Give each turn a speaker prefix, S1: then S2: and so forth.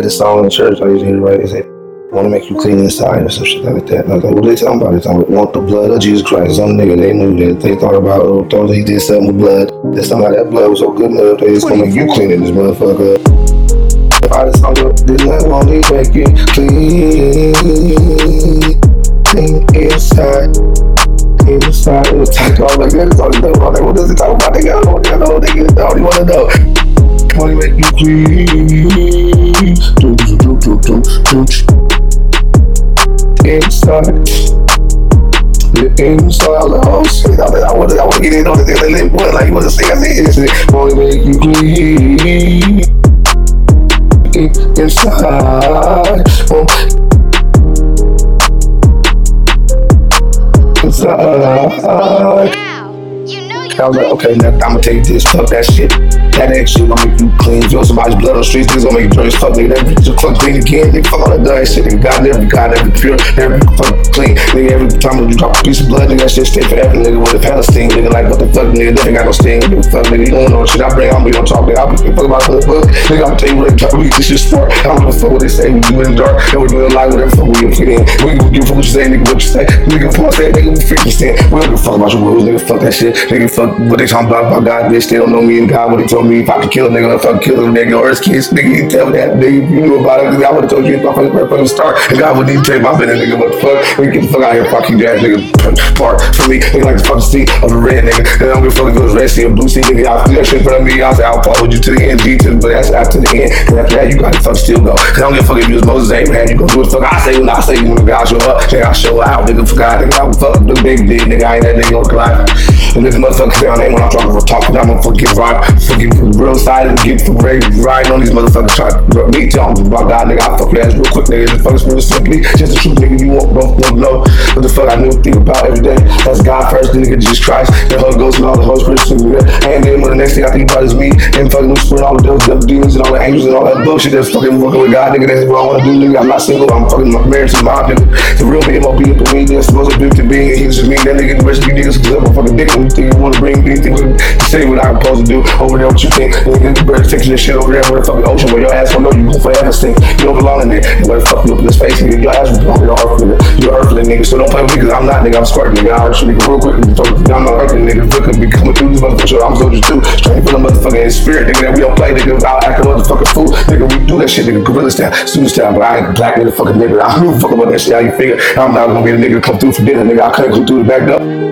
S1: had this song in the church. I used to hear it. They said, "Want to make you clean inside" or some shit like that. And I was like, "What are they talking about? They talking about want the blood of Jesus Christ." Some nigga they knew that they thought about oh, thought he did something with blood. That somehow that blood was so good enough they just gonna make you clean in this motherfucker. If I just hung up, didn't I want to make you clean, clean inside? Inside, it was tight. I was like, "That's all he talking about." Like, what does he talk about? Nigga, I don't wanna know. Nigga, I don't even wanna know. Wanna make you clean. Inside. The inside, was like, oh shit, I, like, I wanna, I wanna get in on it. Like, like, what, like, you wanna sing? I said, wanna make you clean. Inside, oh, inside. I was like, okay, now I'm gonna take this, fuck that shit. That shit gonna make you clean. Feel somebody's blood on the streets, this gonna make you dirty as fuck, nigga. That bitch just fuck clean again. Nigga, fuck all that dirty shit. Nigga, God never, God never pure, never fuck clean. Nigga, every time you drop a piece of blood, nigga, that shit stay forever, nigga. With the Palestine, nigga, like, what the fuck, nigga, they ain't got no sting. Nigga, fuck, nigga, you don't know shit I bring, I'm gonna talk, nigga. I'm gonna fuck about the book. Nigga, I'm gonna tell you what they this shit sport. I don't give a fuck what they say, we do it in the dark. And we do it live, whatever fuck we put in. We don't give a fuck what you say, nigga, what you say. Nigga, fuck that, nigga, we freaking stand. We don't give a fuck about your rules, nigga, fuck that shit. Nigga, fuck what they talking about, about God, bitch. They don't know me and God, what they told me. If I could kill a nigga, if I could kill a nigga or his kids, nigga, you tell that, nigga, you knew about it, I would've told you if I fucking from the start. And God wouldn't even take my business, nigga, what the fuck? Nigga, get the fuck out of here, fuck you, ass nigga. Part for me, nigga, like the fucking seat of the red nigga. And I don't give a fuck if it was red sea or blue sea, nigga. Y'all do that shit in front of me, I'll say, I'll follow you to the end, G to, but that's after the end. And after that, you gotta fuck still go. Cause I don't give a fuck if you was Moses Abraham, you gonna do what the fuck I say when I say you, when God show up. Nigga, I show out, nigga, for God, nigga, I would fuck the big dick, nigga, I ain't that nigga on the line. And this motherfucker say my name when I'm talking for talking, I'm gonna fucking ride, fucking real side and get ready, riding on these motherfuckers trying to me talking about God, nigga, I fuck your ass real quick, nigga, the fuck is real simply, just the truth, nigga, you won't, won't, won't know what the fuck I knew, think about every day. That's God first, then nigga, Jesus Christ, the Holy Ghost and all the Holy Spirit, nigga. And then when the next thing I think about is me, and fucking whispering all the devils, devil demons, and all the angels, and all that bullshit that's fucking working with God, nigga, that's what I wanna do, nigga, I'm not single, I'm fucking married to my nigga. The real B.M.O.B. up in me, that's supposed to be to be, he just me, that nigga, the rest of you niggas, cause I'm a fucking dick, when you think you wanna bring anything, you say what I'm supposed to do, over there, what you think, nigga, the birds taking this shit over there, where the fucking ocean, where your ass don't know you gon' forever stink, you don't belong in there, you better fuck you up in this face, nigga, your ass belong in your earth, nigga, you're earthling, nigga, so don't play with me, cause I'm not, nigga, I'm squirting, nigga, I'll you, nigga, real quick, I'm not earthling, nigga, look me. Coming through this motherfucker, I'm soldier too, straight from the motherfucking spirit, nigga, that we don't play, nigga, I'll act a motherfucking fool, nigga, we do that shit, nigga, gorilla style, student style, but I ain't black nigga, fucking nigga, I don't give a fuck about that shit, how you figure, I'm not gonna be the nigga to come through for dinner, nigga, I couldn't come through the back door.